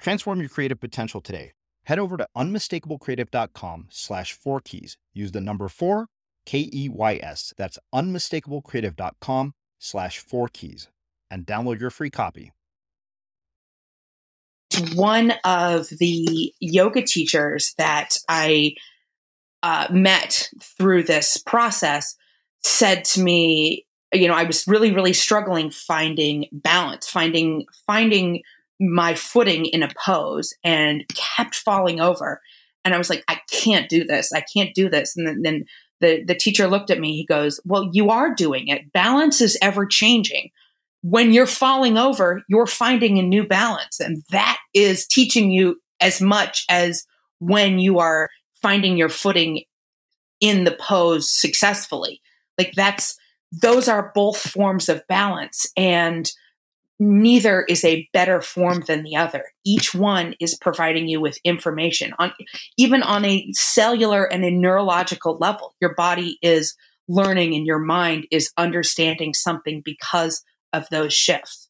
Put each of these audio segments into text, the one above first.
Transform your creative potential today. Head over to unmistakablecreative.com slash four keys. Use the number four, K E Y S. That's unmistakablecreative.com slash four keys and download your free copy. One of the yoga teachers that I uh, met through this process said to me, you know, I was really, really struggling finding balance, finding, finding my footing in a pose and kept falling over. And I was like, I can't do this. I can't do this. And then, then the, the teacher looked at me. He goes, Well, you are doing it. Balance is ever changing. When you're falling over, you're finding a new balance. And that is teaching you as much as when you are finding your footing in the pose successfully. Like that's, those are both forms of balance. And neither is a better form than the other. Each one is providing you with information on even on a cellular and a neurological level. Your body is learning and your mind is understanding something because of those shifts.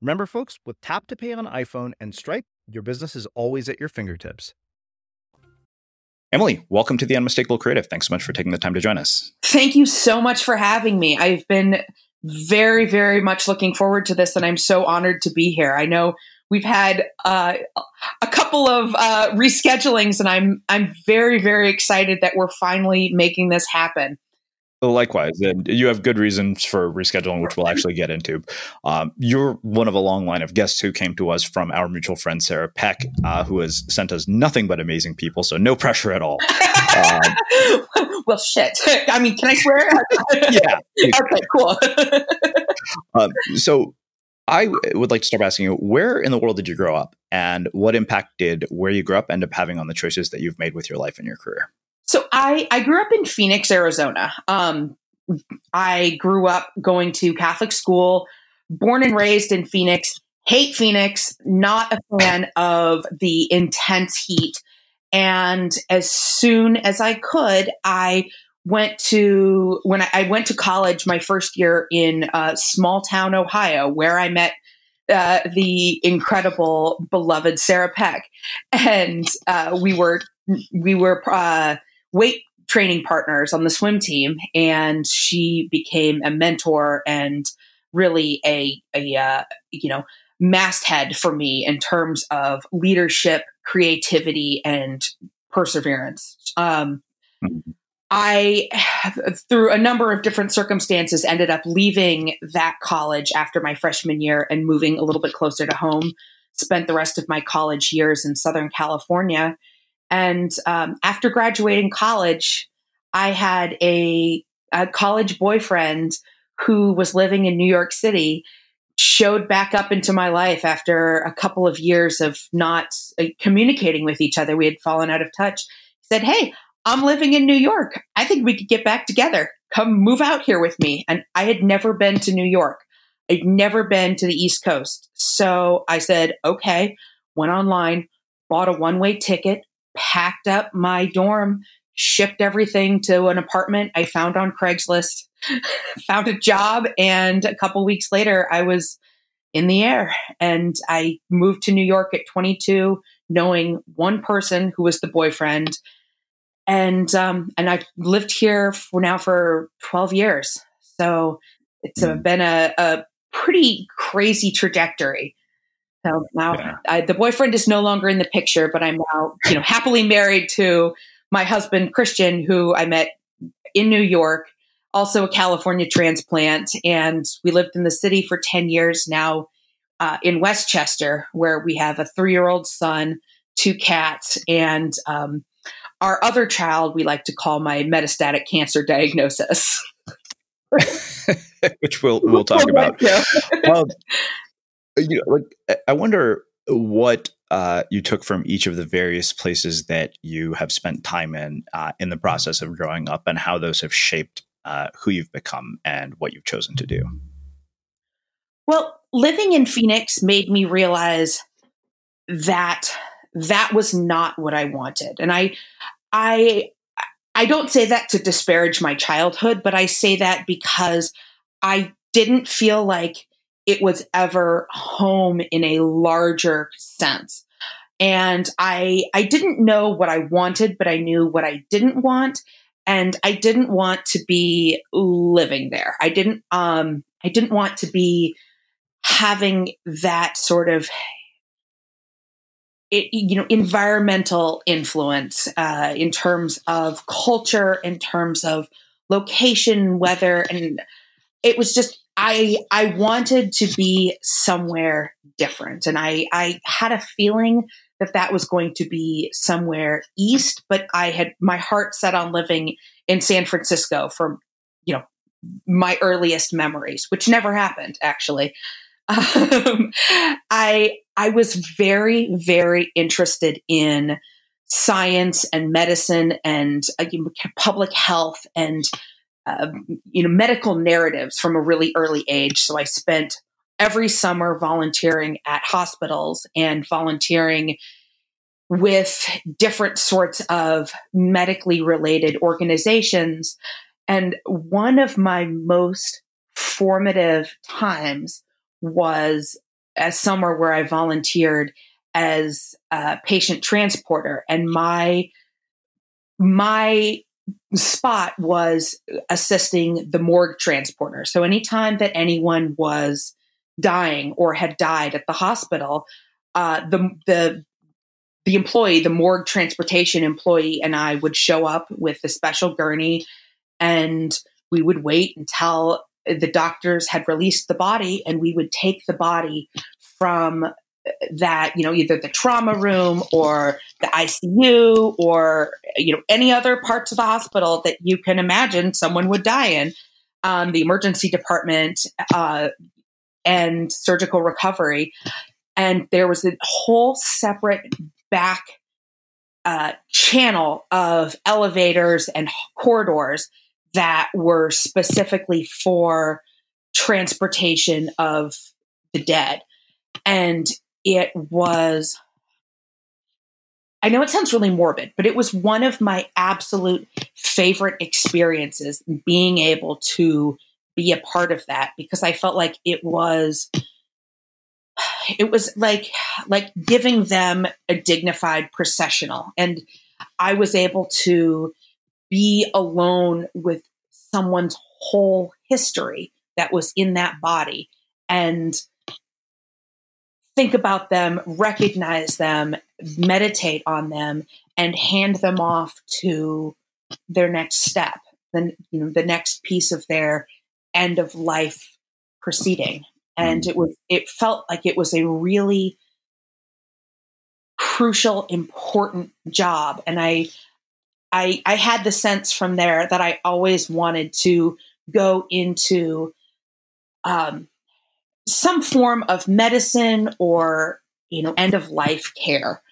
Remember, folks, with Tap to Pay on iPhone and Stripe, your business is always at your fingertips. Emily, welcome to the Unmistakable Creative. Thanks so much for taking the time to join us. Thank you so much for having me. I've been very, very much looking forward to this, and I'm so honored to be here. I know we've had uh, a couple of uh, reschedulings, and I'm I'm very, very excited that we're finally making this happen. Likewise, and you have good reasons for rescheduling, which we'll actually get into. Um, you're one of a long line of guests who came to us from our mutual friend Sarah Peck, uh, who has sent us nothing but amazing people. So no pressure at all. Um, well, shit. I mean, can I swear? yeah. okay. Cool. um, so I would like to start by asking you, where in the world did you grow up, and what impact did where you grew up end up having on the choices that you've made with your life and your career? I I grew up in Phoenix, Arizona. Um, I grew up going to Catholic school, born and raised in Phoenix. Hate Phoenix, not a fan of the intense heat. And as soon as I could, I went to when I, I went to college my first year in uh, small town Ohio, where I met uh, the incredible, beloved Sarah Peck, and uh, we were we were uh, weight training partners on the swim team, and she became a mentor and really a a uh, you know masthead for me in terms of leadership, creativity, and perseverance. Um, mm-hmm. I, through a number of different circumstances, ended up leaving that college after my freshman year and moving a little bit closer to home. Spent the rest of my college years in Southern California and um, after graduating college, I had a, a college boyfriend who was living in New York City showed back up into my life after a couple of years of not uh, communicating with each other. We had fallen out of touch. Said, Hey, I'm living in New York. I think we could get back together. Come move out here with me. And I had never been to New York. I'd never been to the East Coast. So I said, okay, went online, bought a one way ticket, packed up my dorm, shipped everything to an apartment I found on Craigslist, found a job, and a couple weeks later, I was in the air. And I moved to New York at 22, knowing one person who was the boyfriend. And um, and I've lived here for now for 12 years. So it's a, mm. been a, a pretty crazy trajectory. So now yeah. I, the boyfriend is no longer in the picture, but I'm now, you know, happily married to my husband, Christian, who I met in New York, also a California transplant. And we lived in the city for 10 years now uh, in Westchester, where we have a three year old son, two cats, and um, our other child we like to call my metastatic cancer diagnosis. Which we'll we'll talk about. um, you know, like I wonder what uh, you took from each of the various places that you have spent time in uh, in the process of growing up, and how those have shaped uh, who you've become and what you've chosen to do. Well, living in Phoenix made me realize that that was not what I wanted, and I, I, I don't say that to disparage my childhood, but I say that because I didn't feel like it was ever home in a larger sense. And I I didn't know what I wanted, but I knew what I didn't want. And I didn't want to be living there. I didn't um I didn't want to be having that sort of it, you know environmental influence uh, in terms of culture in terms of location, weather, and it was just I I wanted to be somewhere different, and I I had a feeling that that was going to be somewhere east, but I had my heart set on living in San Francisco from you know my earliest memories, which never happened actually. Um, I I was very very interested in science and medicine and uh, public health and uh, you know medical narratives from a really early age. So I spent every summer volunteering at hospitals and volunteering with different sorts of medically related organizations. And one of my most formative times was as summer where I volunteered as a patient transporter and my my spot was assisting the morgue transporter. So anytime that anyone was dying or had died at the hospital, uh, the the the employee, the morgue transportation employee, and I would show up with the special gurney, and we would wait until the doctors had released the body, and we would take the body from that you know either the trauma room or the ICU or you know any other parts of the hospital that you can imagine someone would die in um, the emergency department uh, and surgical recovery. And there was a whole separate back uh, channel of elevators and corridors that were specifically for transportation of the dead. And it was I know it sounds really morbid, but it was one of my absolute favorite experiences being able to be a part of that because I felt like it was it was like like giving them a dignified processional. And I was able to be alone with someone's whole history that was in that body. And think about them, recognize them, meditate on them, and hand them off to their next step, then you know, the next piece of their end of life proceeding. And it was it felt like it was a really crucial, important job. And I I I had the sense from there that I always wanted to go into um, some form of medicine or you know end of life care.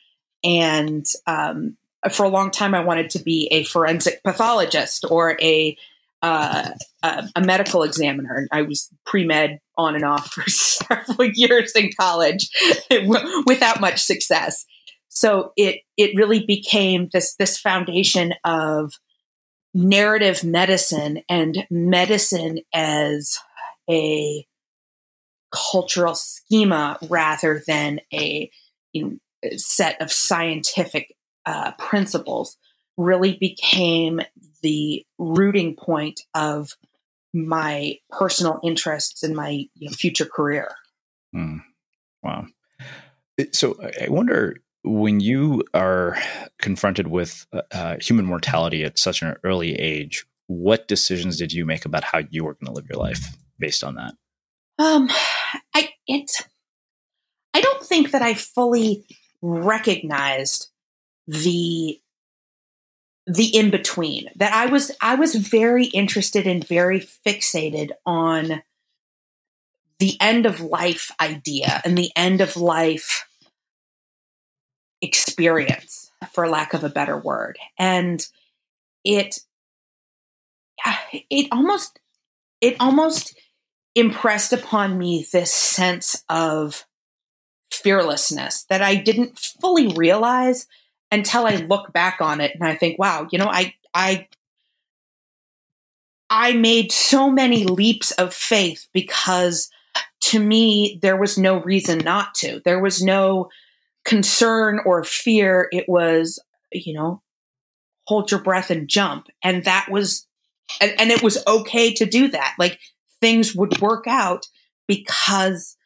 And um, for a long time i wanted to be a forensic pathologist or a uh, a, a, medical examiner. And i was pre-med on and off for several years in college without much success. So it it really became this this foundation of narrative medicine and medicine as a cultural schema rather than a you know, set of scientific uh, principles really became the rooting point of my personal interests and my you know, future career. Mm. Wow. So I wonder when you are confronted with uh, uh, human mortality at such an early age, what decisions did you make about how you were going to live your life based on that? Um, I it I don't think that I fully recognized the the in between that I was I was very interested and very fixated on the end of life idea and the end of life experience for lack of a better word. And it it almost it almost impressed upon me this sense of fearlessness that I didn't fully realize until I look back on it and I think, wow, you know, I I I made so many leaps of faith because to me there was no reason not to. There was no concern or fear. It was, you know, hold your breath and jump. And that was and, and it was okay to do that. Like things would work out because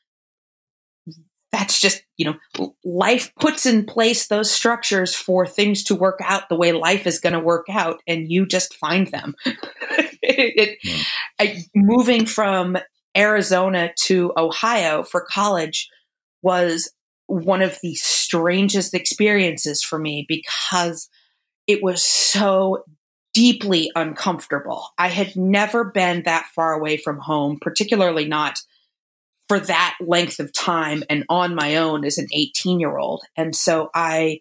that's just, you know, life puts in place those structures for things to work out the way life is going to work out and you just find them. it, mm. I, moving from Arizona to Ohio for college was one of the strangest experiences for me because it was so deeply uncomfortable. I had never been that far away from home, particularly not for that length of time and on my own as an 18 year old. And so I,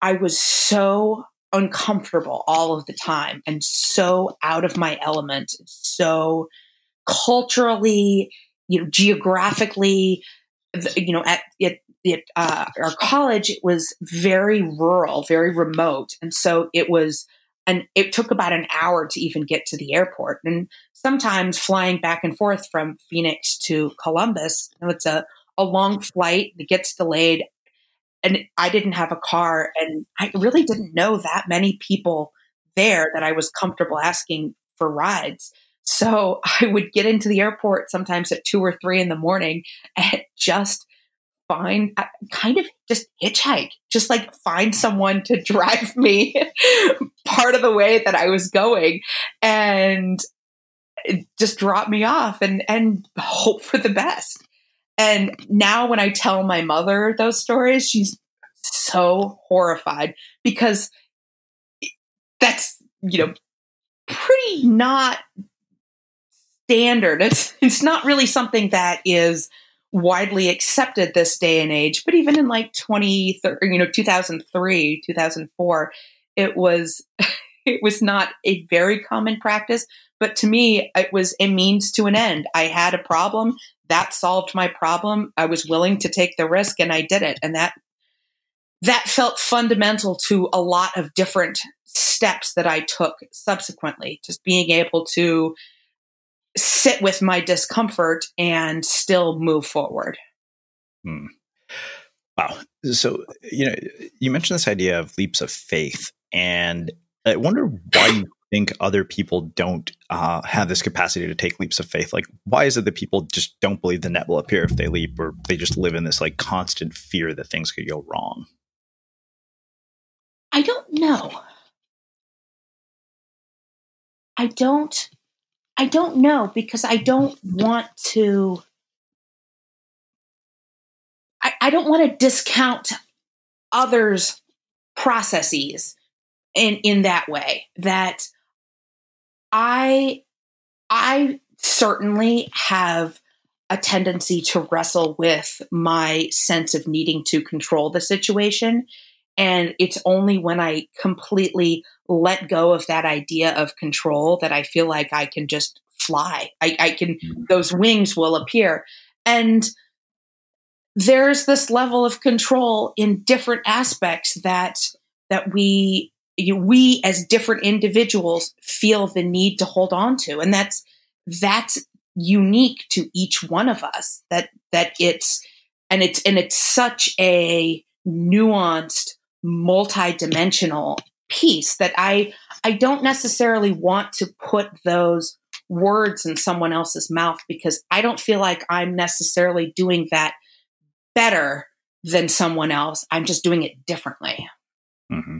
I was so uncomfortable all of the time and so out of my element, so culturally, you know, geographically, you know, at, at, at uh, our college, it was very rural, very remote. And so it was, and it took about an hour to even get to the airport. And sometimes flying back and forth from Phoenix to Columbus, you know, it's a, a long flight that gets delayed. And I didn't have a car, and I really didn't know that many people there that I was comfortable asking for rides. So I would get into the airport sometimes at two or three in the morning and just find kind of just hitchhike, just like find someone to drive me part of the way that I was going and just drop me off and and hope for the best. And now when I tell my mother those stories, she's so horrified because that's, you know, pretty not standard. It's it's not really something that is widely accepted this day and age. But even in like 20, you know, 2003, 2004, it was it was not a very common practice. But to me, it was a means to an end. I had a problem that solved my problem. I was willing to take the risk, and I did it. And that that felt fundamental to a lot of different steps that I took subsequently. Just being able to sit with my discomfort and still move forward. Hmm. Wow. So, you know, you mentioned this idea of leaps of faith, and I wonder why you think other people don't uh, have this capacity to take leaps of faith. Like, why is it that people just don't believe the net will appear if they leap, or they just live in this like constant fear that things could go wrong? I don't know. I don't I don't know because I don't want to. I, I don't want to discount others' processes in in that way. That I I certainly have a tendency to wrestle with my sense of needing to control the situation. And it's only when I completely let go of that idea of control that I feel like I can just fly. I, I can, mm-hmm. those wings will appear. And there's this level of control in different aspects that, that we, you, we as different individuals feel the need to hold on to. And that's, that's unique to each one of us that, that it's, and it's, and it's such a nuanced, multi-dimensional piece that I I don't necessarily want to put those words in someone else's mouth because I don't feel like I'm necessarily doing that better than someone else. I'm just doing it differently. Mm-hmm.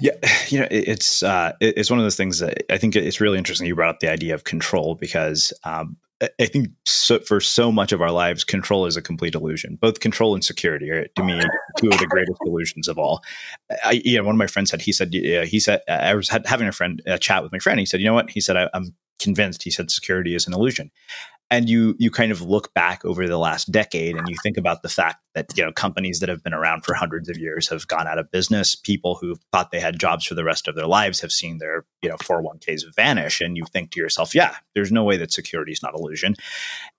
Yeah, you know, it's uh, it's one of those things that I think it's really interesting. You brought up the idea of control because um, I think so, for so much of our lives, control is a complete illusion. Both control and security are, to me, two of the greatest illusions of all. I, one of my friends said he said he said I was having a friend a chat with my friend. He said, you know what? He said I, I'm convinced. He said security is an illusion and you you kind of look back over the last decade and you think about the fact that you know companies that have been around for hundreds of years have gone out of business. People who thought they had jobs for the rest of their lives have seen their you know 401ks vanish. And you think to yourself yeah there's no way that security is not illusion.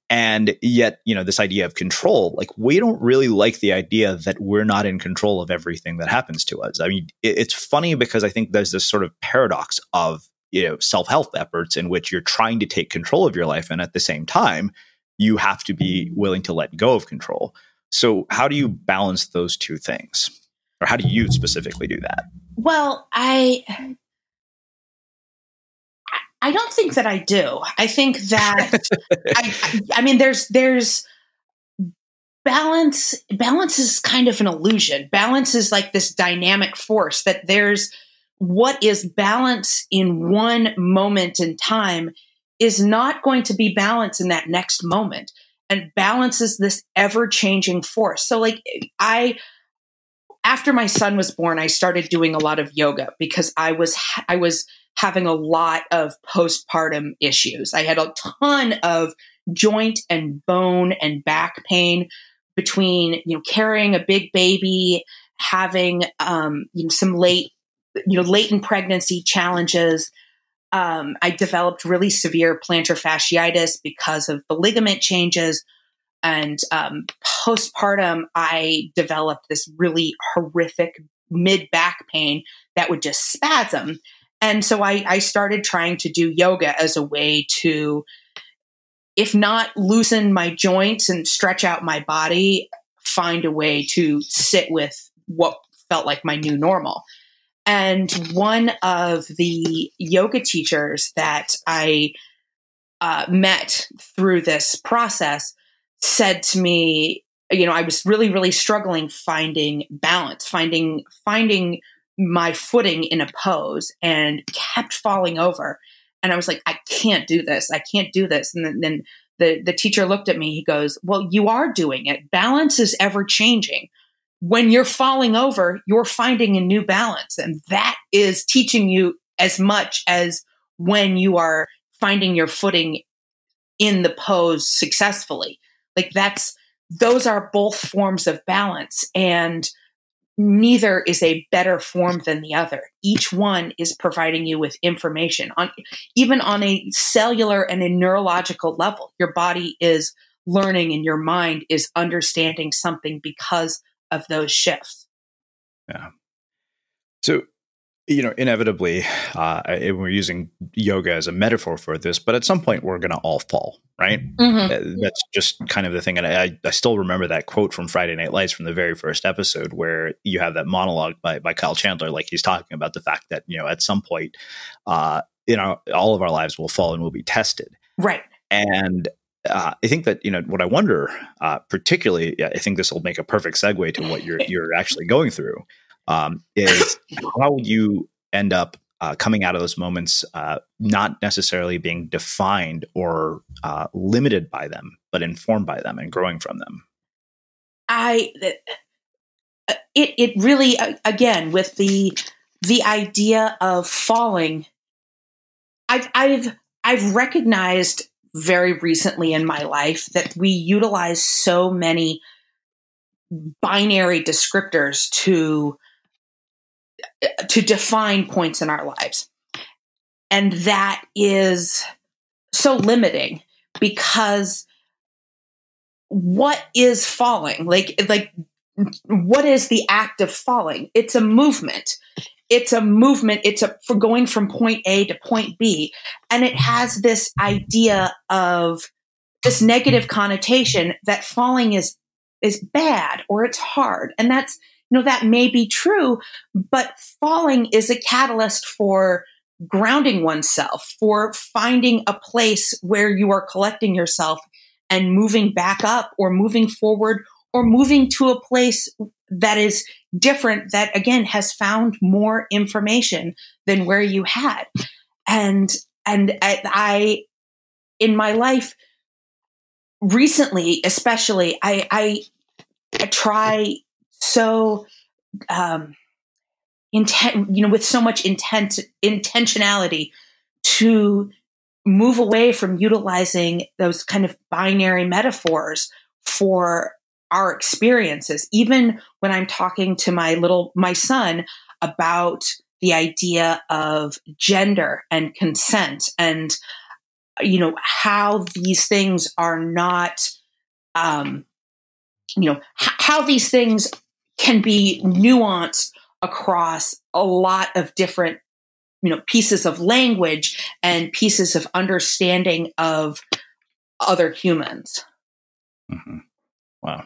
And yet you know this idea of control like we don't really like the idea that we're not in control of everything that happens to us. I mean it's funny because i think there's this sort of paradox of you know self-help efforts in which you're trying to take control of your life and at the same time you have to be willing to let go of control. So how do you balance those two things? Or how do you specifically do that? Well i i don't think that i do. I think that I, I mean there's there's balance balance is kind of an illusion. Balance is like this dynamic force that there's what is balance in one moment in time is not going to be balance in that next moment. And balance is this ever changing force. So, like, I, after my son was born, I started doing a lot of yoga because I was, I was having a lot of postpartum issues. I had a ton of joint and bone and back pain between, you know, carrying a big baby, having, um, you know, some late, you know, latent pregnancy challenges, um, I developed really severe plantar fasciitis because of the ligament changes. And um, postpartum, I developed this really horrific mid back pain that would just spasm. And so I, I started trying to do yoga as a way to, if not loosen my joints and stretch out my body, find a way to sit with what felt like my new normal. And one of the yoga teachers that I uh, met through this process said to me, you know, I was really, really struggling finding balance, finding, finding my footing in a pose and kept falling over. And I was like, I can't do this. I can't do this. And then, then the, the teacher looked at me. He goes, Well, you are doing it. Balance is ever changing when you're falling over, you're finding a new balance. And that is teaching you as much as when you are finding your footing in the pose successfully. Like that's, those are both forms of balance. And neither is a better form than the other. Each one is providing you with information on even on a cellular and a neurological level. Your body is learning and your mind is understanding something because of those shifts. Yeah. So, you know, inevitably, uh, we're using yoga as a metaphor for this, but at some point we're going to all fall, right? Mm-hmm. Uh, that's just kind of the thing. And I, I still remember that quote from Friday Night Lights from the very first episode where you have that monologue by, by Kyle Chandler, like he's talking about the fact that, you know, at some point, uh, you know, all of our lives will fall and will be tested. Right. And uh, I think that you know what I wonder, uh, particularly, I think this will make a perfect segue to what you're you're actually going through, um, is how would you end up uh, coming out of those moments, uh, not necessarily being defined or uh, limited by them, but informed by them and growing from them. I uh, it it really again with the the idea of falling. I've I've I've recognized very recently in my life that we utilize so many binary descriptors to to define points in our lives. And that is so limiting because what is falling? Like like what is the act of falling? It's a movement it's a movement it's a for going from point a to point b. And it has this idea of this negative connotation that falling is is bad or it's hard. And that's you know that may be true but falling is a catalyst for grounding oneself for finding a place where you are collecting yourself and moving back up or moving forward or moving to a place that is different that again has found more information than where you had. And and I, in my life recently especially i i, I try so um intent you know with so much intent intentionality to move away from utilizing those kind of binary metaphors for our experiences even when i'm talking to my little my son about the idea of gender and consent and you know how these things are not um you know h- how these things can be nuanced across a lot of different you know pieces of language and pieces of understanding of other humans mm-hmm. wow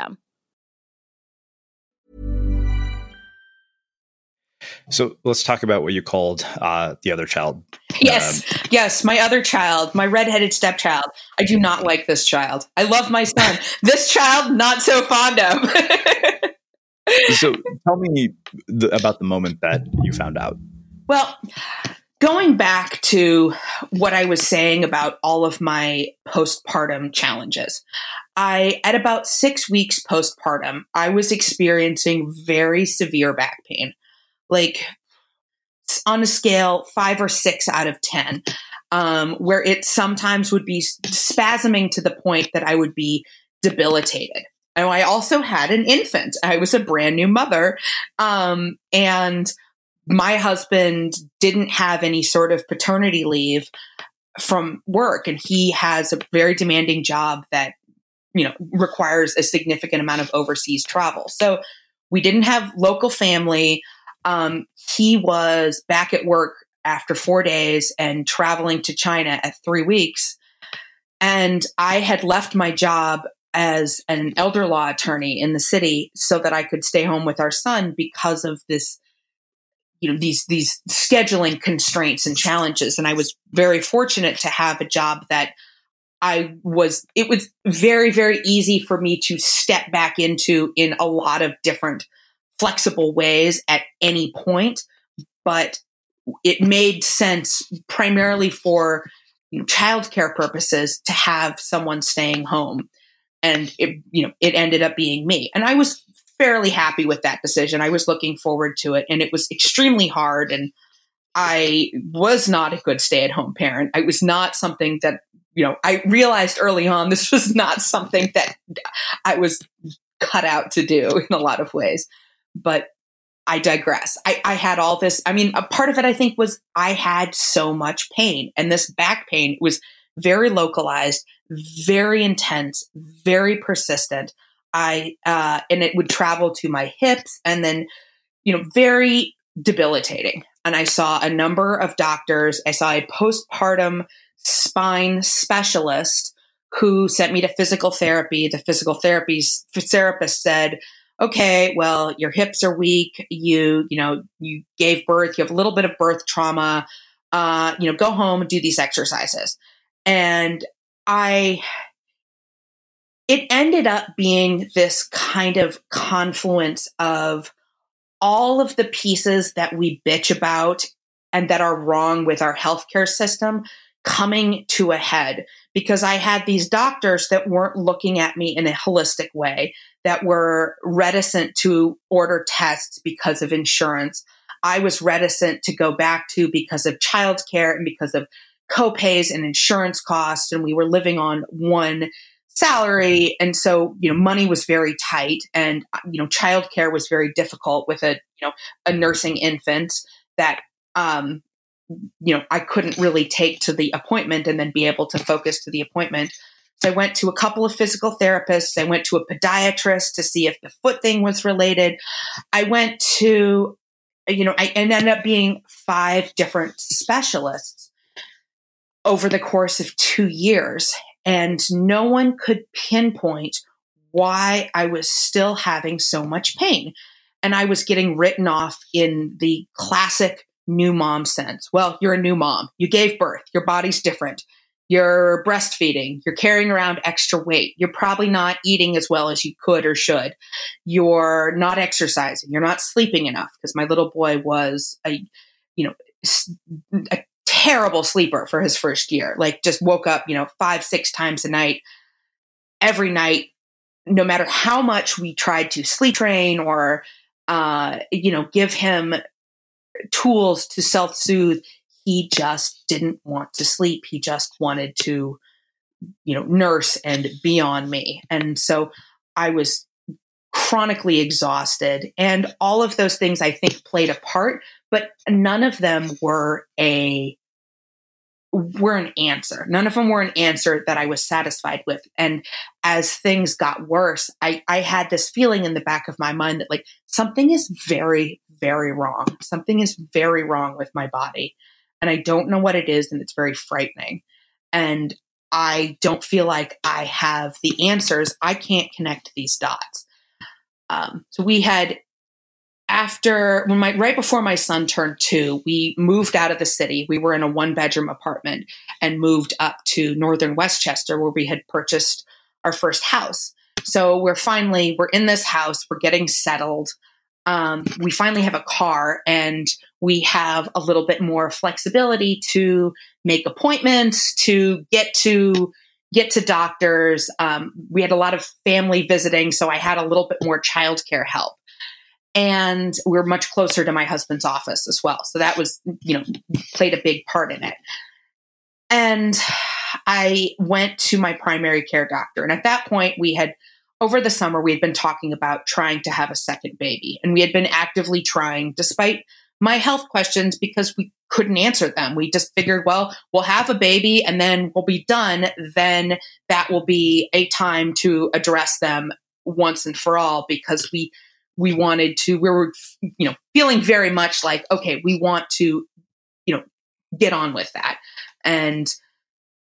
So let's talk about what you called uh, the other child. Yes, um, yes, my other child, my redheaded stepchild. I do not like this child. I love my son. this child, not so fond of. so tell me the, about the moment that you found out. Well, going back to what I was saying about all of my postpartum challenges, I, at about six weeks postpartum, I was experiencing very severe back pain like on a scale five or six out of 10, um, where it sometimes would be spasming to the point that I would be debilitated. And I also had an infant. I was a brand new mother. Um, and my husband didn't have any sort of paternity leave from work. And he has a very demanding job that, you know, requires a significant amount of overseas travel. So we didn't have local family. Um, he was back at work after four days and traveling to China at three weeks. And I had left my job as an elder law attorney in the city so that I could stay home with our son because of this you know these these scheduling constraints and challenges and I was very fortunate to have a job that I was it was very very easy for me to step back into in a lot of different flexible ways at any point, but it made sense primarily for childcare purposes to have someone staying home. And it, you know, it ended up being me. And I was fairly happy with that decision. I was looking forward to it and it was extremely hard. And I was not a good stay at home parent. I was not something that, you know, I realized early on this was not something that I was cut out to do in a lot of ways. But I digress. I, I had all this. I mean, a part of it I think was I had so much pain, and this back pain was very localized, very intense, very persistent. I uh, and it would travel to my hips, and then you know, very debilitating. And I saw a number of doctors. I saw a postpartum spine specialist who sent me to physical therapy. The physical therapy therapist said, okay, well, your hips are weak. You, you know, you gave birth. You have a little bit of birth trauma. Uh, you know, go home and do these exercises. And I, it ended up being this kind of confluence of all of the pieces that we bitch about and that are wrong with our healthcare system coming to a head because I had these doctors that weren't looking at me in a holistic way, that were reticent to order tests because of insurance. I was reticent to go back to because of childcare and because of copays and insurance costs. And we were living on one salary. And so, you know, money was very tight and, you know, childcare was very difficult with a, you know, a nursing infant that, um, you know, I couldn't really take to the appointment and then be able to focus to the appointment. So I went to a couple of physical therapists. I went to a podiatrist to see if the foot thing was related. I went to, you know, I ended up being five different specialists over the course of two years. And no one could pinpoint why I was still having so much pain. And I was getting written off in the classic new mom sense. Well, you're a new mom. You gave birth. Your body's different. You're breastfeeding. You're carrying around extra weight. You're probably not eating as well as you could or should. You're not exercising. You're not sleeping enough because my little boy was a, you know, a terrible sleeper for his first year. Like just woke up, you know, five, six times a night, every night, no matter how much we tried to sleep train or, uh, you know, give him tools to self soothe. He just didn't want to sleep. He just wanted to, you know, nurse and be on me. And so I was chronically exhausted. And all of those things I think played a part, but none of them were a were an answer. None of them were an answer that I was satisfied with. And as things got worse, I, I had this feeling in the back of my mind that like something is very, very wrong. Something is very wrong with my body. And I don't know what it is. And it's very frightening. And I don't feel like I have the answers. I can't connect these dots. Um, so we had after when my right before my son turned two, we moved out of the city. We were in a one bedroom apartment and moved up to northern Westchester where we had purchased our first house. So we're finally we're in this house, we're getting settled. Um, we finally have a car and we have a little bit more flexibility to make appointments, to get to get to doctors. Um, we had a lot of family visiting, so I had a little bit more childcare help and we're much closer to my husband's office as well. So that was, you know, played a big part in it. And I went to my primary care doctor. And at that point, we had, over the summer, we had been talking about trying to have a second baby. And we had been actively trying, despite my health questions, because we couldn't answer them. We just figured, well, we'll have a baby and then we'll be done. Then that will be a time to address them once and for all because we we wanted to we were you know feeling very much like okay we want to you know get on with that and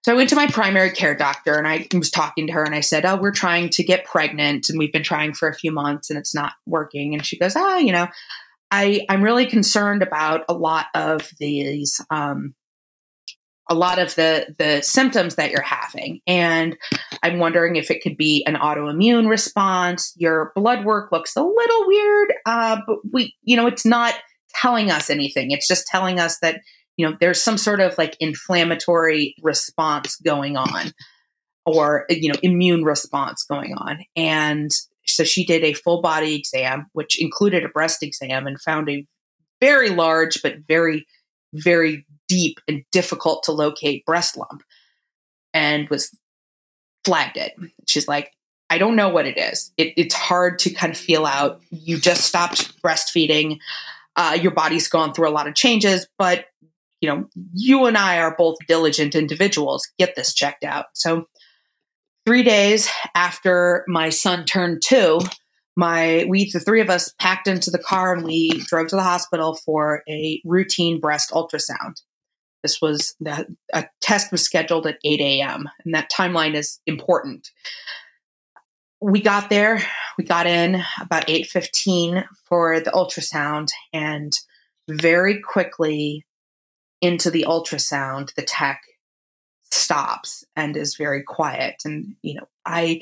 so I went to my primary care doctor and I was talking to her and I said, Oh, we're trying to get pregnant and we've been trying for a few months and it's not working. And she goes, Ah, you know, I, I'm really concerned about a lot of these um, a lot of the the symptoms that you're having. And i'm wondering if it could be an autoimmune response. Your blood work looks a little weird uh, but we you know it's not telling us anything. It's just telling us that you know there's some sort of like inflammatory response going on or you know immune response going on. And so she did a full body exam which included a breast exam and found a very large but very very deep and difficult to locate breast lump and was flagged it. She's like, I don't know what it is. It, it's hard to kind of feel out. You just stopped breastfeeding. Uh, your body's gone through a lot of changes, but you know, you and I are both diligent individuals. Get this checked out. So, three days after my son turned two, my we the three of us packed into the car and we drove to the hospital for a routine breast ultrasound. This was the a test was scheduled at 8 a.m. and that timeline is important. We got there, we got in about 8:15 for the ultrasound and very quickly into the ultrasound the tech stops and is very quiet and you know I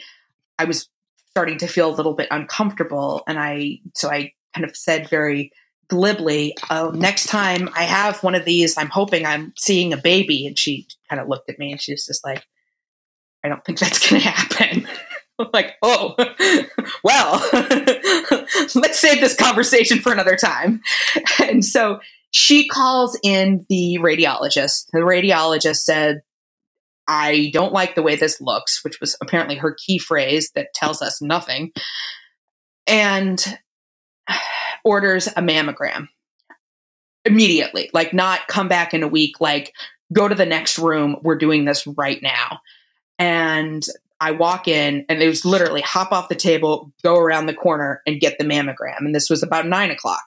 I was starting to feel a little bit uncomfortable and I so I kind of said very glibly, oh, next time I have one of these, I'm hoping I'm seeing a baby. And she kind of looked at me and she was just like, I don't think that's going to happen. Like, oh, well, let's save this conversation for another time. And so she calls in the radiologist. The radiologist said, I don't like the way this looks, which was apparently her key phrase that tells us nothing. And orders a mammogram immediately, like not come back in a week, like go to the next room. We're doing this right now. And I walk in and it was literally hop off the table, go around the corner and get the mammogram. And this was about nine o'clock.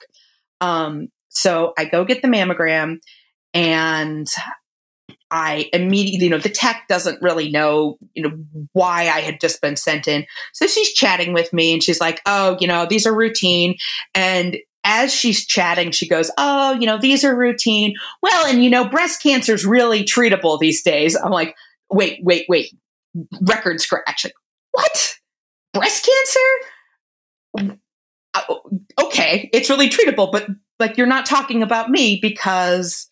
Um, so I go get the mammogram and I immediately, you know, the tech doesn't really know, you know, why I had just been sent in. So she's chatting with me and she's like, oh, you know, these are routine. And as she's chatting, she goes, oh, you know, these are routine. Well, and you know, breast cancer is really treatable these days. I'm like, wait, wait, wait. Record scratch. Like, what? Breast cancer? Uh, okay, it's really treatable, but like you're not talking about me because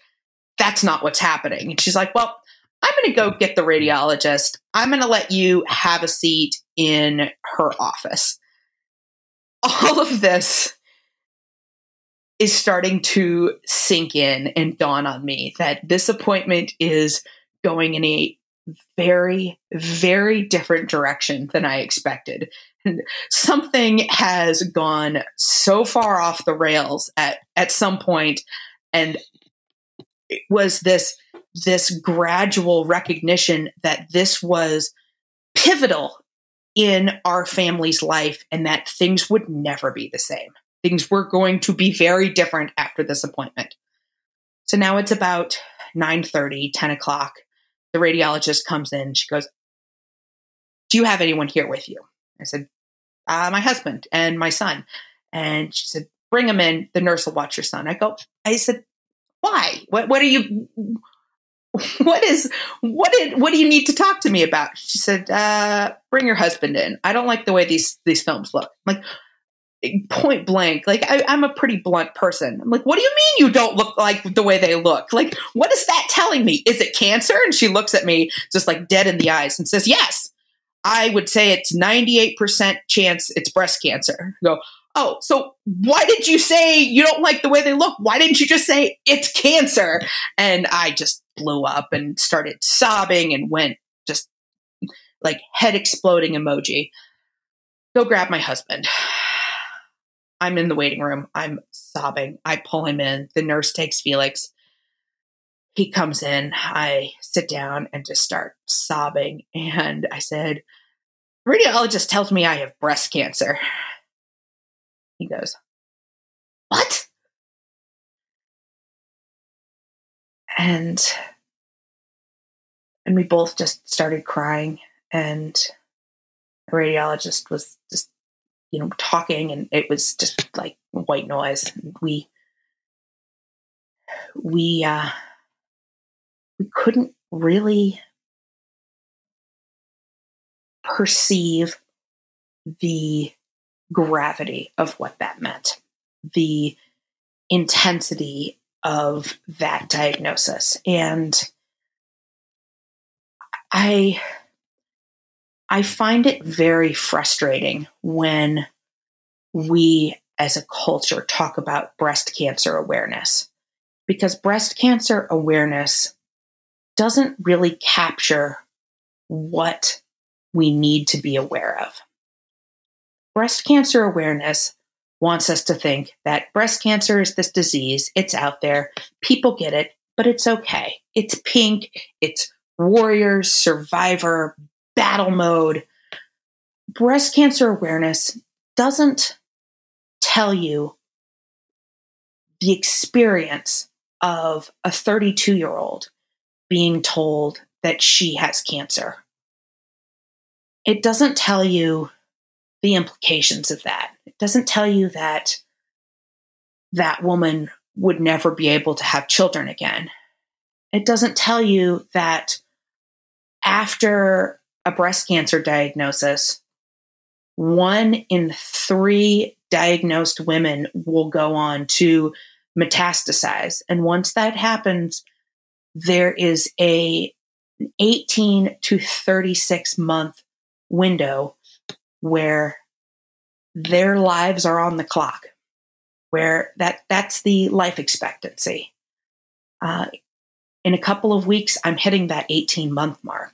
that's not what's happening. And she's like, well, I'm going to go get the radiologist. I'm going to let you have a seat in her office. All of this is starting to sink in and dawn on me that this appointment is going in a very, very different direction than I expected. Something has gone so far off the rails at, at some point, and was this this gradual recognition that this was pivotal in our family's life and that things would never be the same. Things were going to be very different after this appointment. So now it's about 9 30, 10 o'clock. The radiologist comes in. She goes, Do you have anyone here with you? I said, uh, My husband and my son. And she said, Bring him in. The nurse will watch your son. I go, I said, why? What what are you what is what did what do you need to talk to me about? She said, uh, bring your husband in. I don't like the way these these films look. I'm like point blank, like I, I'm a pretty blunt person. I'm like, what do you mean you don't look like the way they look? Like, what is that telling me? Is it cancer? And she looks at me just like dead in the eyes and says, Yes. I would say it's 98% chance it's breast cancer. I go, oh, so why did you say you don't like the way they look? Why didn't you just say it's cancer? And I just blew up and started sobbing and went just like head exploding emoji. Go grab my husband. I'm in the waiting room. I'm sobbing. I pull him in. The nurse takes Felix. He comes in. I sit down and just start sobbing. And I said, Radiologist tells me I have breast cancer. He goes, What? And and we both just started crying and the radiologist was just you know talking and it was just like white noise we we uh we couldn't really perceive the gravity of what that meant, the intensity of that diagnosis. And I I find it very frustrating when we as a culture talk about breast cancer awareness because breast cancer awareness doesn't really capture what we need to be aware of. Breast cancer awareness wants us to think that breast cancer is this disease, it's out there, people get it, but it's okay. It's pink, it's warriors, survivor, battle mode. Breast cancer awareness doesn't tell you the experience of a 32 year old being told that she has cancer. It doesn't tell you the implications of that. It doesn't tell you that that woman would never be able to have children again. It doesn't tell you that after a breast cancer diagnosis, one in three diagnosed women will go on to metastasize. And once that happens, there is a 18 to 36 month window where their lives are on the clock where that that's the life expectancy. Uh, in a couple of weeks i'm hitting that 18 month mark.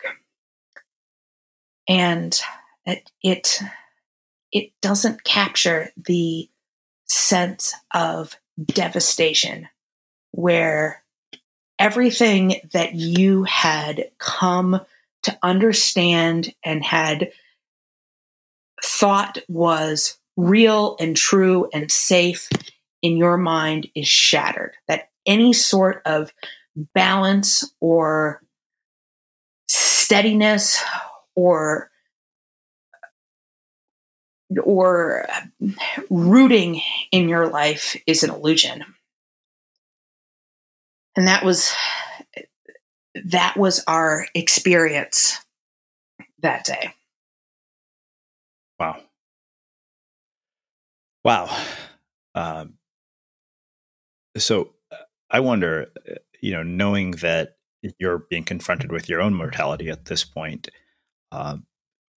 And it, it it doesn't capture the sense of devastation where everything that you had come to understand and had thought was real and true and safe in your mind is shattered. That any sort of balance or steadiness or or rooting in your life is an illusion. And that was that was our experience that day. Wow. Um, so uh, I wonder, uh, you know, knowing that you're being confronted with your own mortality at this point, uh,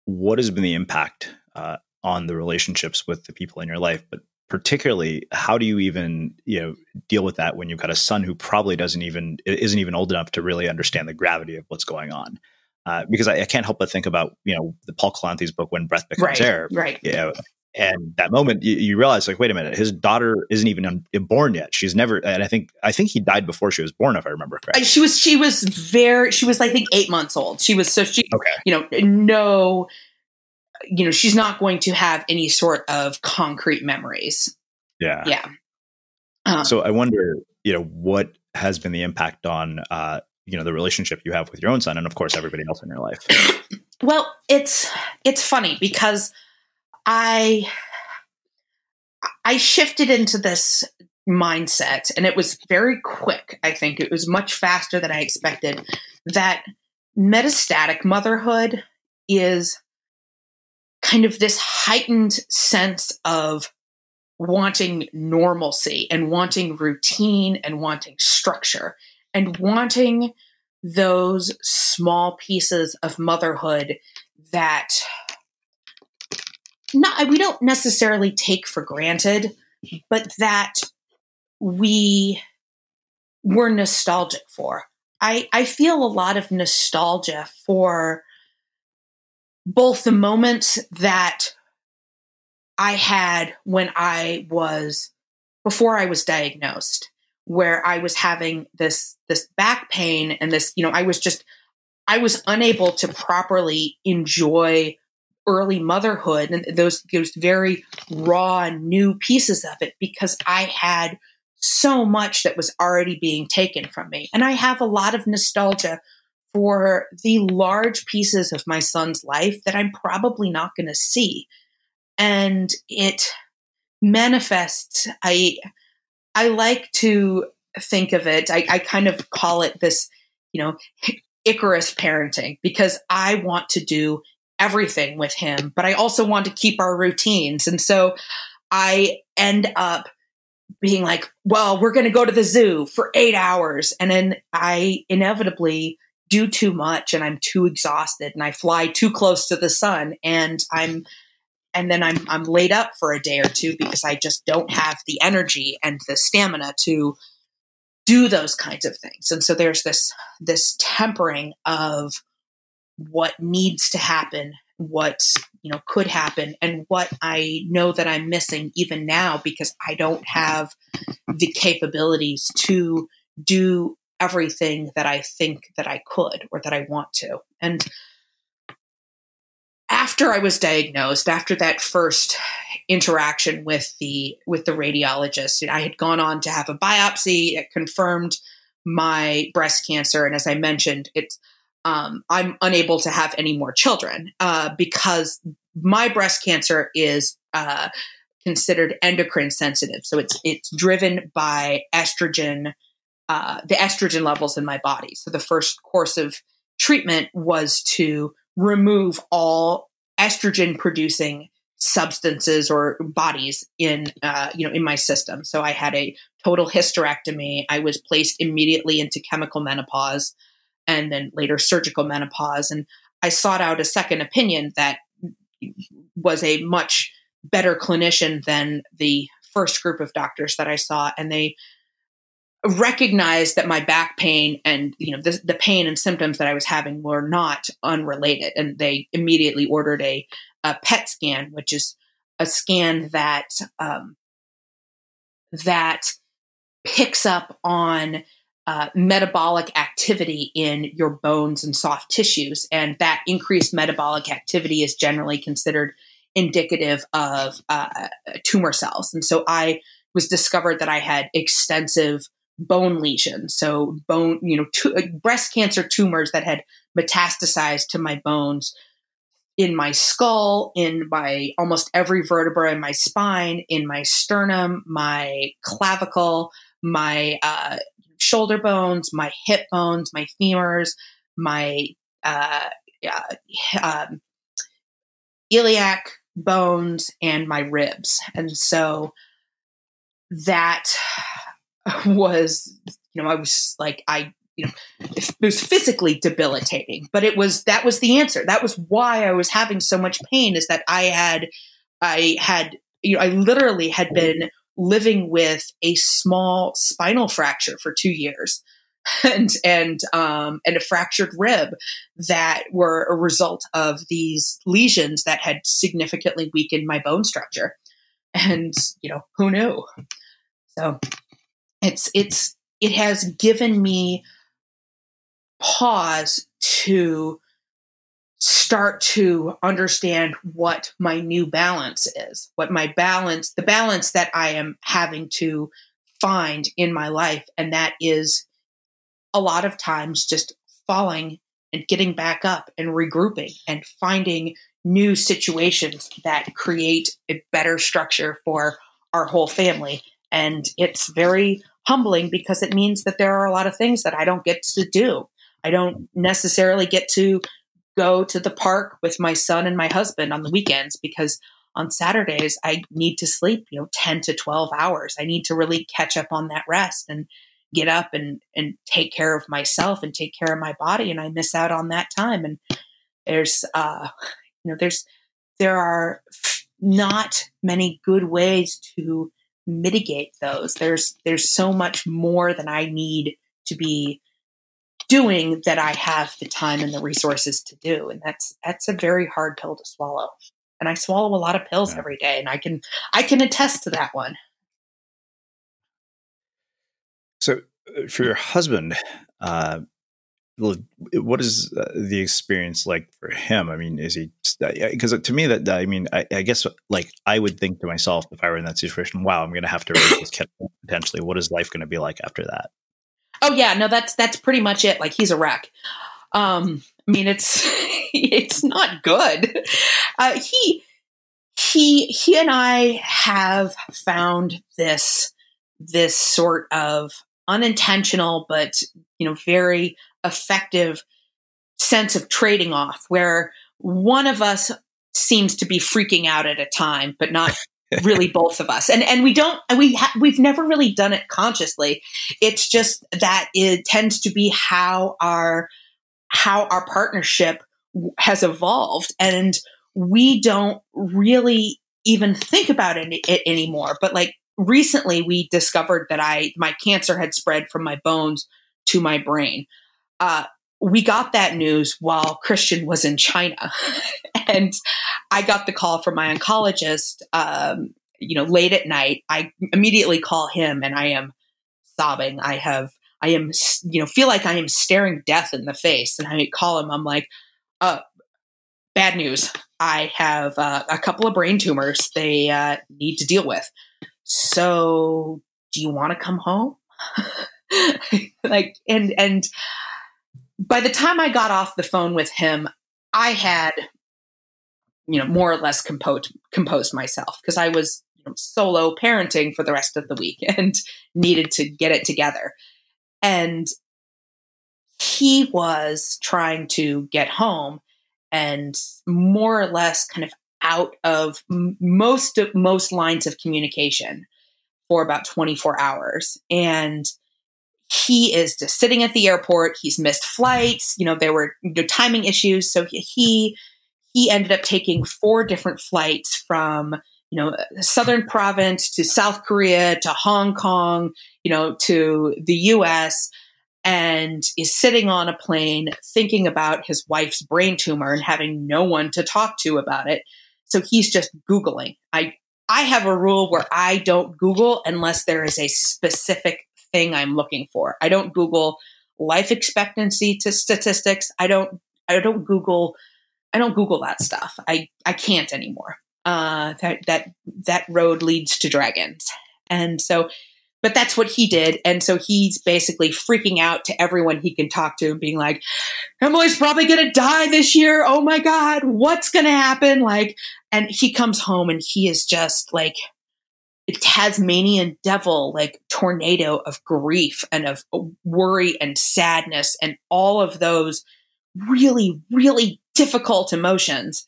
what has been the impact uh, on the relationships with the people in your life? But particularly, how do you even, you know, deal with that when you've got a son who probably doesn't even isn't even old enough to really understand the gravity of what's going on? Uh, because I, I, can't help but think about you know the Paul Kalanithi's book when breath becomes right, air, right? You know, and that moment you, you, realize like wait a minute his daughter isn't even un- born yet. She's never and i think i think he died before she was born if i remember correctly she was she was very she was i think eight months old. She was so she okay. you know no you know she's not going to have any sort of concrete memories. Yeah. Yeah. Um, so i wonder you know what has been the impact on uh you know the relationship you have with your own son and of course everybody else in your life? Well it's it's funny because I I shifted into this mindset and it was very quick. I think it was much faster than I expected that metastatic motherhood is kind of this heightened sense of wanting normalcy and wanting routine and wanting structure and wanting those small pieces of motherhood that not we don't necessarily take for granted, but that we were nostalgic for. I, I feel a lot of nostalgia for both the moments that I had when I was before I was diagnosed, where I was having this this back pain and this, you know, I was just I was unable to properly enjoy early motherhood and those those very raw new pieces of it because I had so much that was already being taken from me. And I have a lot of nostalgia for the large pieces of my son's life that I'm probably not going to see. And it manifests I I like to think of it. I, I kind of call it this, you know, Icarus parenting because I want to do everything with him, but I also want to keep our routines. And so I end up being like, well, we're going to go to the zoo for eight hours. And then I inevitably do too much and I'm too exhausted and I fly too close to the sun and I'm and then I'm I'm laid up for a day or two because I just don't have the energy and the stamina to do those kinds of things. And so there's this this tempering of what needs to happen, what you know could happen, and what I know that I'm missing even now because I don't have the capabilities to do everything that I think that I could or that I want to. And after I was diagnosed, after that first interaction with the with the radiologist, I had gone on to have a biopsy. It confirmed my breast cancer, and as I mentioned, it's um, I'm unable to have any more children uh, because my breast cancer is uh, considered endocrine sensitive. So it's it's driven by estrogen, uh, the estrogen levels in my body. So the first course of treatment was to remove all estrogen producing substances or bodies in uh, you know in my system. So I had a total hysterectomy. I was placed immediately into chemical menopause and then later surgical menopause. And I sought out a second opinion that was a much better clinician than the first group of doctors that I saw. And they recognized that my back pain and you know the, the pain and symptoms that I was having were not unrelated, and they immediately ordered a, a PET scan, which is a scan that um, that picks up on uh, metabolic activity in your bones and soft tissues, and that increased metabolic activity is generally considered indicative of uh, tumor cells. And so I was discovered that I had extensive bone lesions. So bone, you know, t- breast cancer tumors that had metastasized to my bones in my skull, in my almost every vertebra in my spine, in my sternum, my clavicle, my uh, shoulder bones, my hip bones, my femurs, my uh, uh, um, iliac bones, and my ribs. And so that was, you know, I was like, I, you know, it was physically debilitating, but it was, that was the answer. That was why I was having so much pain is that I had, I had, you know, I literally had been living with a small spinal fracture for two years. And and um, and a fractured rib that were a result of these lesions that had significantly weakened my bone structure, and you know who knew. So it's it's it has given me pause to start to understand what my new balance is what my balance the balance that i am having to find in my life and that is a lot of times just falling and getting back up and regrouping and finding new situations that create a better structure for our whole family and it's very humbling because it means that there are a lot of things that I don't get to do. I don't necessarily get to go to the park with my son and my husband on the weekends because on Saturdays I need to sleep, you know, 10 to 12 hours. I need to really catch up on that rest and get up and and take care of myself and take care of my body and I miss out on that time and there's uh you know there's there are not many good ways to mitigate those. There's there's so much more than I need to be doing that I have the time and the resources to do. And that's that's a very hard pill to swallow. And I swallow a lot of pills every day and I can I can attest to that one. So uh, for your husband, uh, what is uh, the experience like for him? I mean, is he because to me that I mean, I, I, guess like I would think to myself if I were in that situation, wow, I'm going to have to raise this kid potentially. What is life going to be like after that? Oh yeah, no, that's that's pretty much it. Like he's a wreck. Um, I mean, it's it's not good. Uh, he he he and I have found this this sort of unintentional but you know very effective sense of trading off where one of us seems to be freaking out at a time, but not really both of us. And and we don't we ha- we've never really done it consciously. It's just that it tends to be how our how our partnership has evolved and we don't really even think about it, it anymore. But like recently we discovered that I my cancer had spread from my bones to my brain. Uh, we got that news while Christian was in China, and I got the call from my oncologist. Um, you know, late at night, I immediately call him, and I am sobbing. I have, I am, you know, feel like I am staring death in the face, and I call him. I'm like, uh, bad news. I have uh, a couple of brain tumors they uh, need to deal with. So, do you want to come home? like, and and by the time I got off the phone with him, I had, you know, more or less composed composed myself because I was you know, solo parenting for the rest of the week and needed to get it together. And he was trying to get home and more or less kind of out of most of most lines of communication for about 24 hours and he is just sitting at the airport he's missed flights you know there were you know, timing issues so he he ended up taking four different flights from you know southern province to south korea to hong kong you know to the us and is sitting on a plane thinking about his wife's brain tumor and having no one to talk to about it. So he's just Googling. I, I have a rule where I don't Google unless there is a specific thing I'm looking for. I don't Google life expectancy to statistics. I don't, I don't Google, I don't Google that stuff. I, I can't anymore. Uh, that, that, that road leads to dragons. And so but that's what he did. And so he's basically freaking out to everyone he can talk to and being like, Emily's probably going to die this year. Oh my God, what's going to happen? Like, and he comes home and he is just like, Tasmanian devil, like tornado of grief and of uh, worry and sadness and all of those really, really difficult emotions.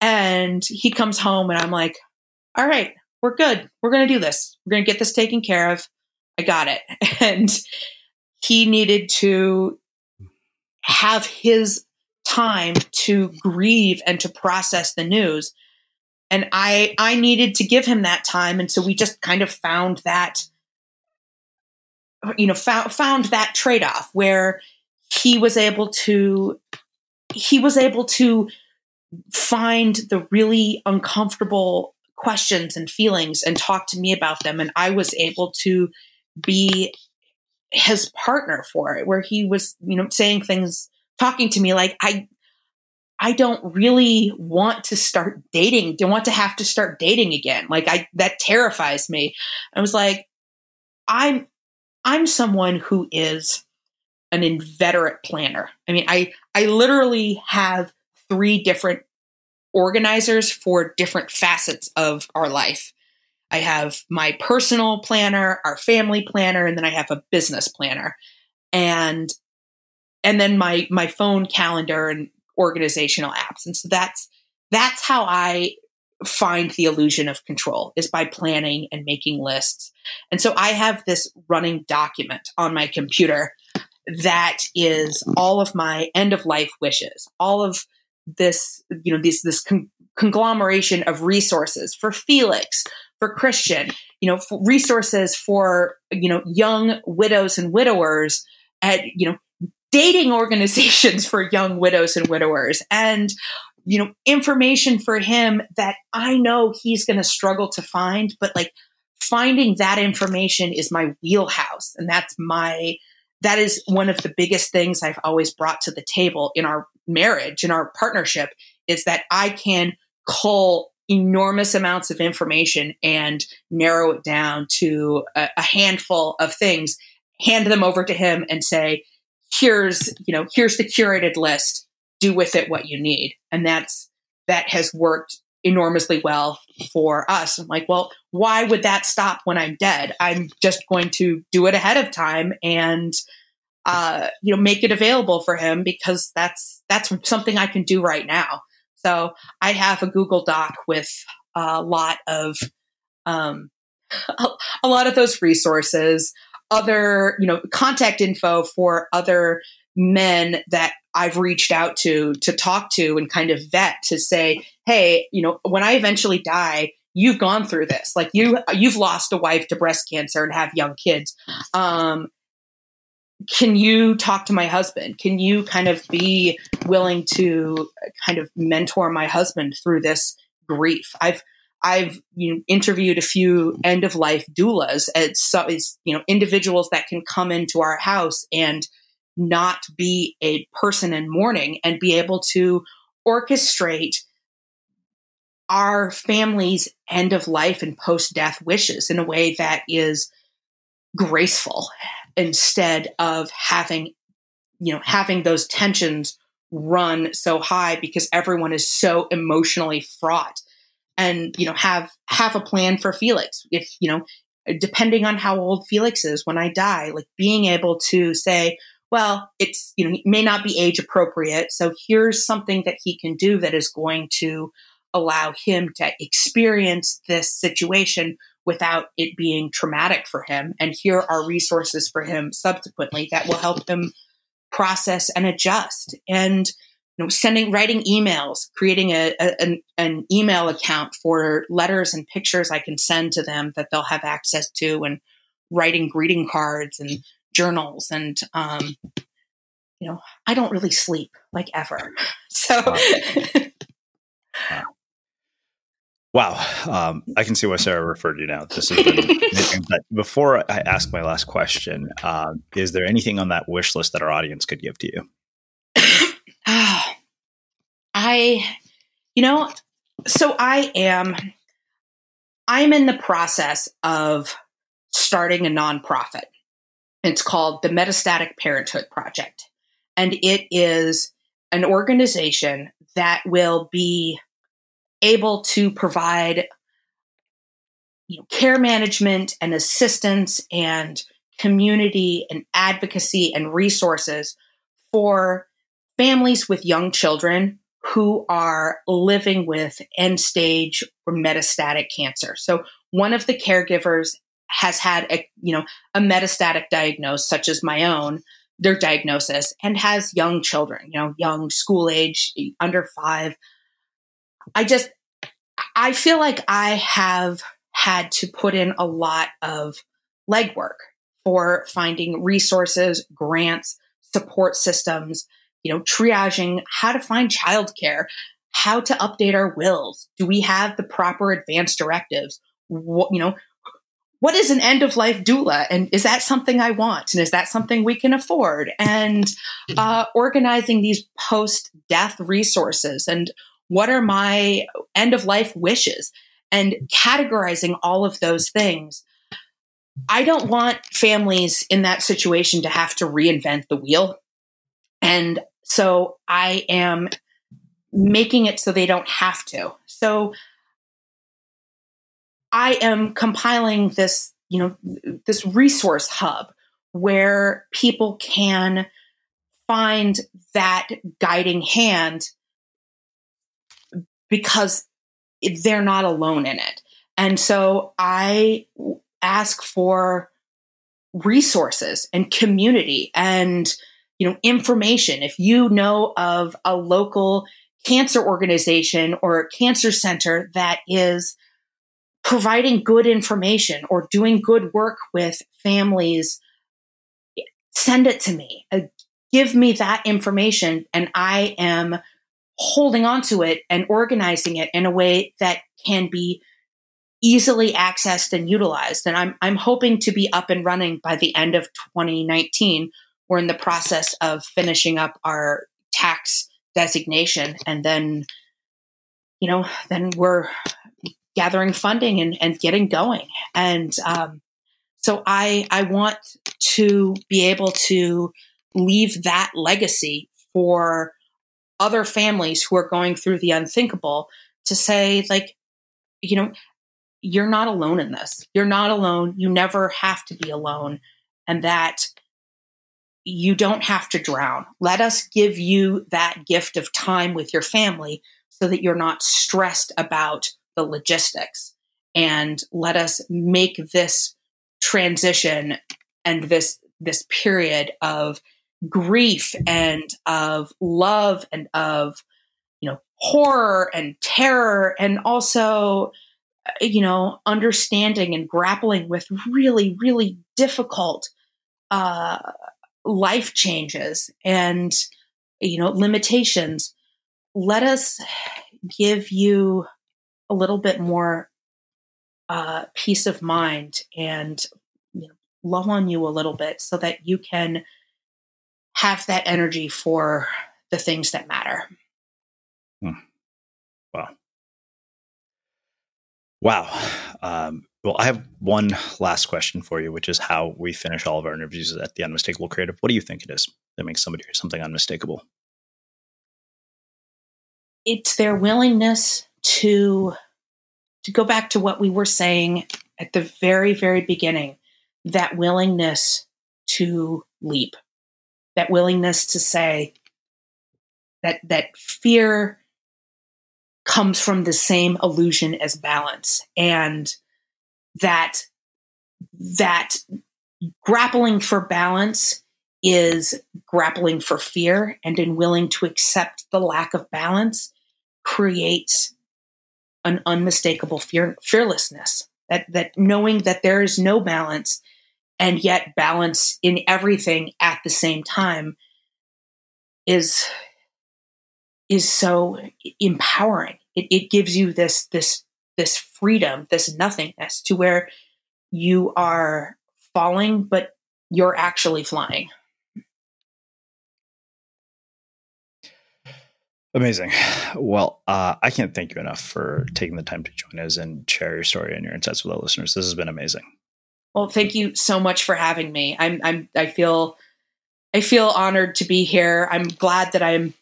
And he comes home and I'm like, all right, we're good. We're going to do this. We're going to get this taken care of. I got it. And he needed to have his time to grieve and to process the news. And I I needed to give him that time and so we just kind of found that you know found found that trade-off where he was able to he was able to find the really uncomfortable questions and feelings and talk to me about them. And I was able to be his partner for it, where he was, you know, saying things, talking to me like, I, I don't really want to start dating, don't want to have to start dating again. Like I, that terrifies me. I was like, I'm, I'm someone who is an inveterate planner. I mean, I, I literally have three different organizers for different facets of our life. I have my personal planner, our family planner, and then I have a business planner. And and then my my phone calendar and organizational apps. And so that's that's how I find the illusion of control is by planning and making lists. And so I have this running document on my computer that is all of my end of life wishes, all of this, you know, this this con- conglomeration of resources for Felix, for Christian, you know, resources for you know young widows and widowers, at you know dating organizations for young widows and widowers, and you know information for him that I know he's going to struggle to find, but like finding that information is my wheelhouse, and that's my that is one of the biggest things I've always brought to the table in our marriage, in our partnership, is that I can cull enormous amounts of information and narrow it down to a, a, handful of things, hand them over to him and say, here's, you know, here's the curated list. Do with it what you need. And that's, that has worked enormously well for us. I'm like, well, why would that stop when I'm dead? I'm just going to do it ahead of time and uh, you know, make it available for him because that's that's something I can do right now. So I have a Google Doc with a lot of um, a lot of those resources, other you know, contact info for other men that I've reached out to to talk to and kind of vet to say, hey, you know, when I eventually die, you've gone through this. Like you, you've lost a wife to breast cancer and have young kids. Um, can you talk to my husband? Can you kind of be willing to kind of mentor my husband through this grief? I've I've you know, interviewed a few end of life doulas as, you know individuals that can come into our house and not be a person in mourning and be able to orchestrate our family's end of life and post death wishes in a way that is graceful instead of having you know having those tensions run so high because everyone is so emotionally fraught and you know have have a plan for felix if you know depending on how old felix is when i die like being able to say well it's you know may not be age appropriate so here's something that he can do that is going to allow him to experience this situation without it being traumatic for him. And here are resources for him subsequently that will help him process and adjust. And you know, sending, writing emails, creating a, a an, an, email account for letters and pictures I can send to them that they'll have access to, and writing greeting cards and journals. And um, you know, I don't really sleep like ever, so. Wow. Wow, um, I can see why Sarah referred you now. This has been. before I ask my last question, uh, is there anything on that wish list that our audience could give to you? I, you know, so I am. I'm in the process of starting a nonprofit. It's called the Metastatic Parenthood Project, and it is an organization that will be able to provide you know, care management and assistance and community and advocacy and resources for families with young children who are living with end stage or metastatic cancer. So one of the caregivers has had a you know a metastatic diagnosis such as my own their diagnosis and has young children you know young school age under 5 I just, I feel like I have had to put in a lot of legwork for finding resources, grants, support systems, you know, triaging how to find childcare, how to update our wills. Do we have the proper advance directives? What, you know, what is an end of life doula and is that something i want and is that something we can afford and uh, organizing these post death resources and what are my end of life wishes? And categorizing all of those things. I don't want families in that situation to have to reinvent the wheel. And so I am making it so they don't have to. So I am compiling this, you know, this resource hub where people can find that guiding hand because they're not alone in it. And so I ask for resources and community and you know information if you know of a local cancer organization or a cancer center that is providing good information or doing good work with families send it to me uh, give me that information and i am holding on to it and organizing it in a way that can be easily accessed and utilized. And I'm, I'm hoping to be up and running by the end of 2019. We're in the process of finishing up our tax designation and then, you know, then we're gathering funding and, and getting going. And um, so I, I want to be able to leave that legacy for other families who are going through the unthinkable to say, like, you know, you're not alone in this. You're not alone. You never have to be alone. And that you don't have to drown. Let us give you that gift of time with your family so that you're not stressed about the logistics. And let us make this transition and this this period of grief and of love and of you know horror and terror and also you know, understanding and grappling with really, really difficult uh, life changes and, you know, limitations, let us give you a little bit more uh, peace of mind and you know, love on you a little bit so that you can have that energy for the things that matter. Hmm. Wow. Wow. Um, well, I have one last question for you, which is how we finish all of our interviews at the Unmistakable Creative. What do you think it is that makes somebody hear something unmistakable? It's their willingness to to go back to what we were saying at the very, very beginning, that willingness to leap, that willingness to say that that fear comes from the same illusion as balance and that that grappling for balance is grappling for fear and in willing to accept the lack of balance creates an unmistakable fear, fearlessness that that knowing that there is no balance and yet balance in everything at the same time is is so empowering. It, it gives you this this this freedom this nothingness to where you are falling but you're actually flying Amazing. Well, uh, I can't thank you enough for taking the time to join us and share your story and your insights with our listeners. This has been amazing. Well, thank you so much for having me. I'm, I'm, I feel, I feel honored to be here. I'm glad that I'm,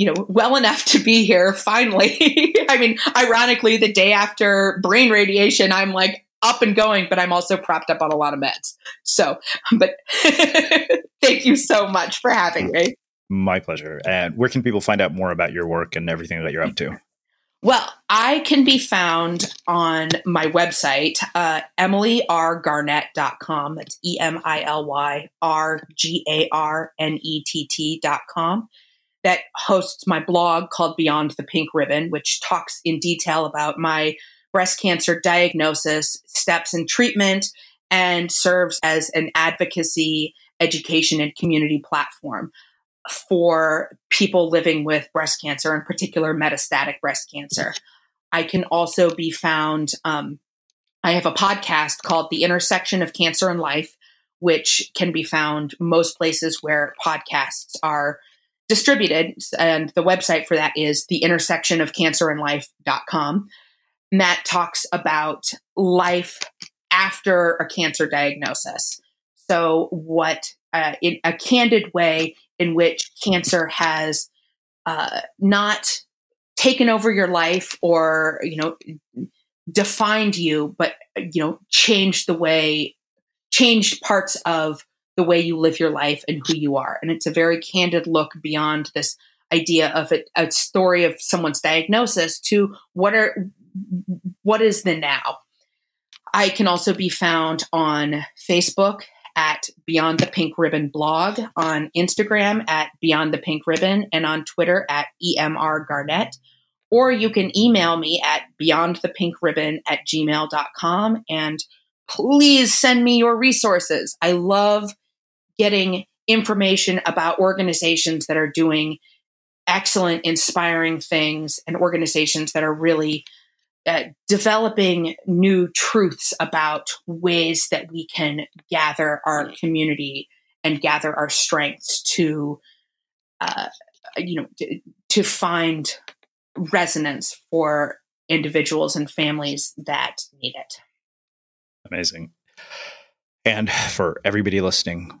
you know, well enough to be here finally. I mean, ironically, the day after brain radiation, I'm like up and going, but I'm also propped up on a lot of meds. So, but thank you so much for having me. My pleasure. And where can people find out more about your work and everything that you're up to? Well, I can be found on my website, uh, emilyrgarnett.com. That's E M I L Y R G A R N E T T.com. That hosts my blog called Beyond the Pink Ribbon, which talks in detail about my breast cancer diagnosis, steps in treatment, and serves as an advocacy, education, and community platform for people living with breast cancer, in particular metastatic breast cancer. I can also be found. Um, I have a podcast called The Intersection of Cancer and Life, which can be found most places where podcasts are distributed. And the website for that is the intersection of cancer and life.com. Matt talks about life after a cancer diagnosis. So, what uh, in a candid way in which cancer has uh, not taken over your life or you know defined you but you know changed the way changed parts of the way you live your life and who you are and it's a very candid look beyond this idea of a, a story of someone's diagnosis to what are what is the now i can also be found on facebook at Beyond the Pink Ribbon blog, on Instagram at Beyond the Pink Ribbon, and on Twitter at EMR Garnett. Or you can email me at beyondthepinkribbon at gmail.com and please send me your resources. I love getting information about organizations that are doing excellent, inspiring things and organizations that are really uh, developing new truths about ways that we can gather our community and gather our strengths to, uh, you know, to, to find resonance for individuals and families that need it. Amazing. And for everybody listening,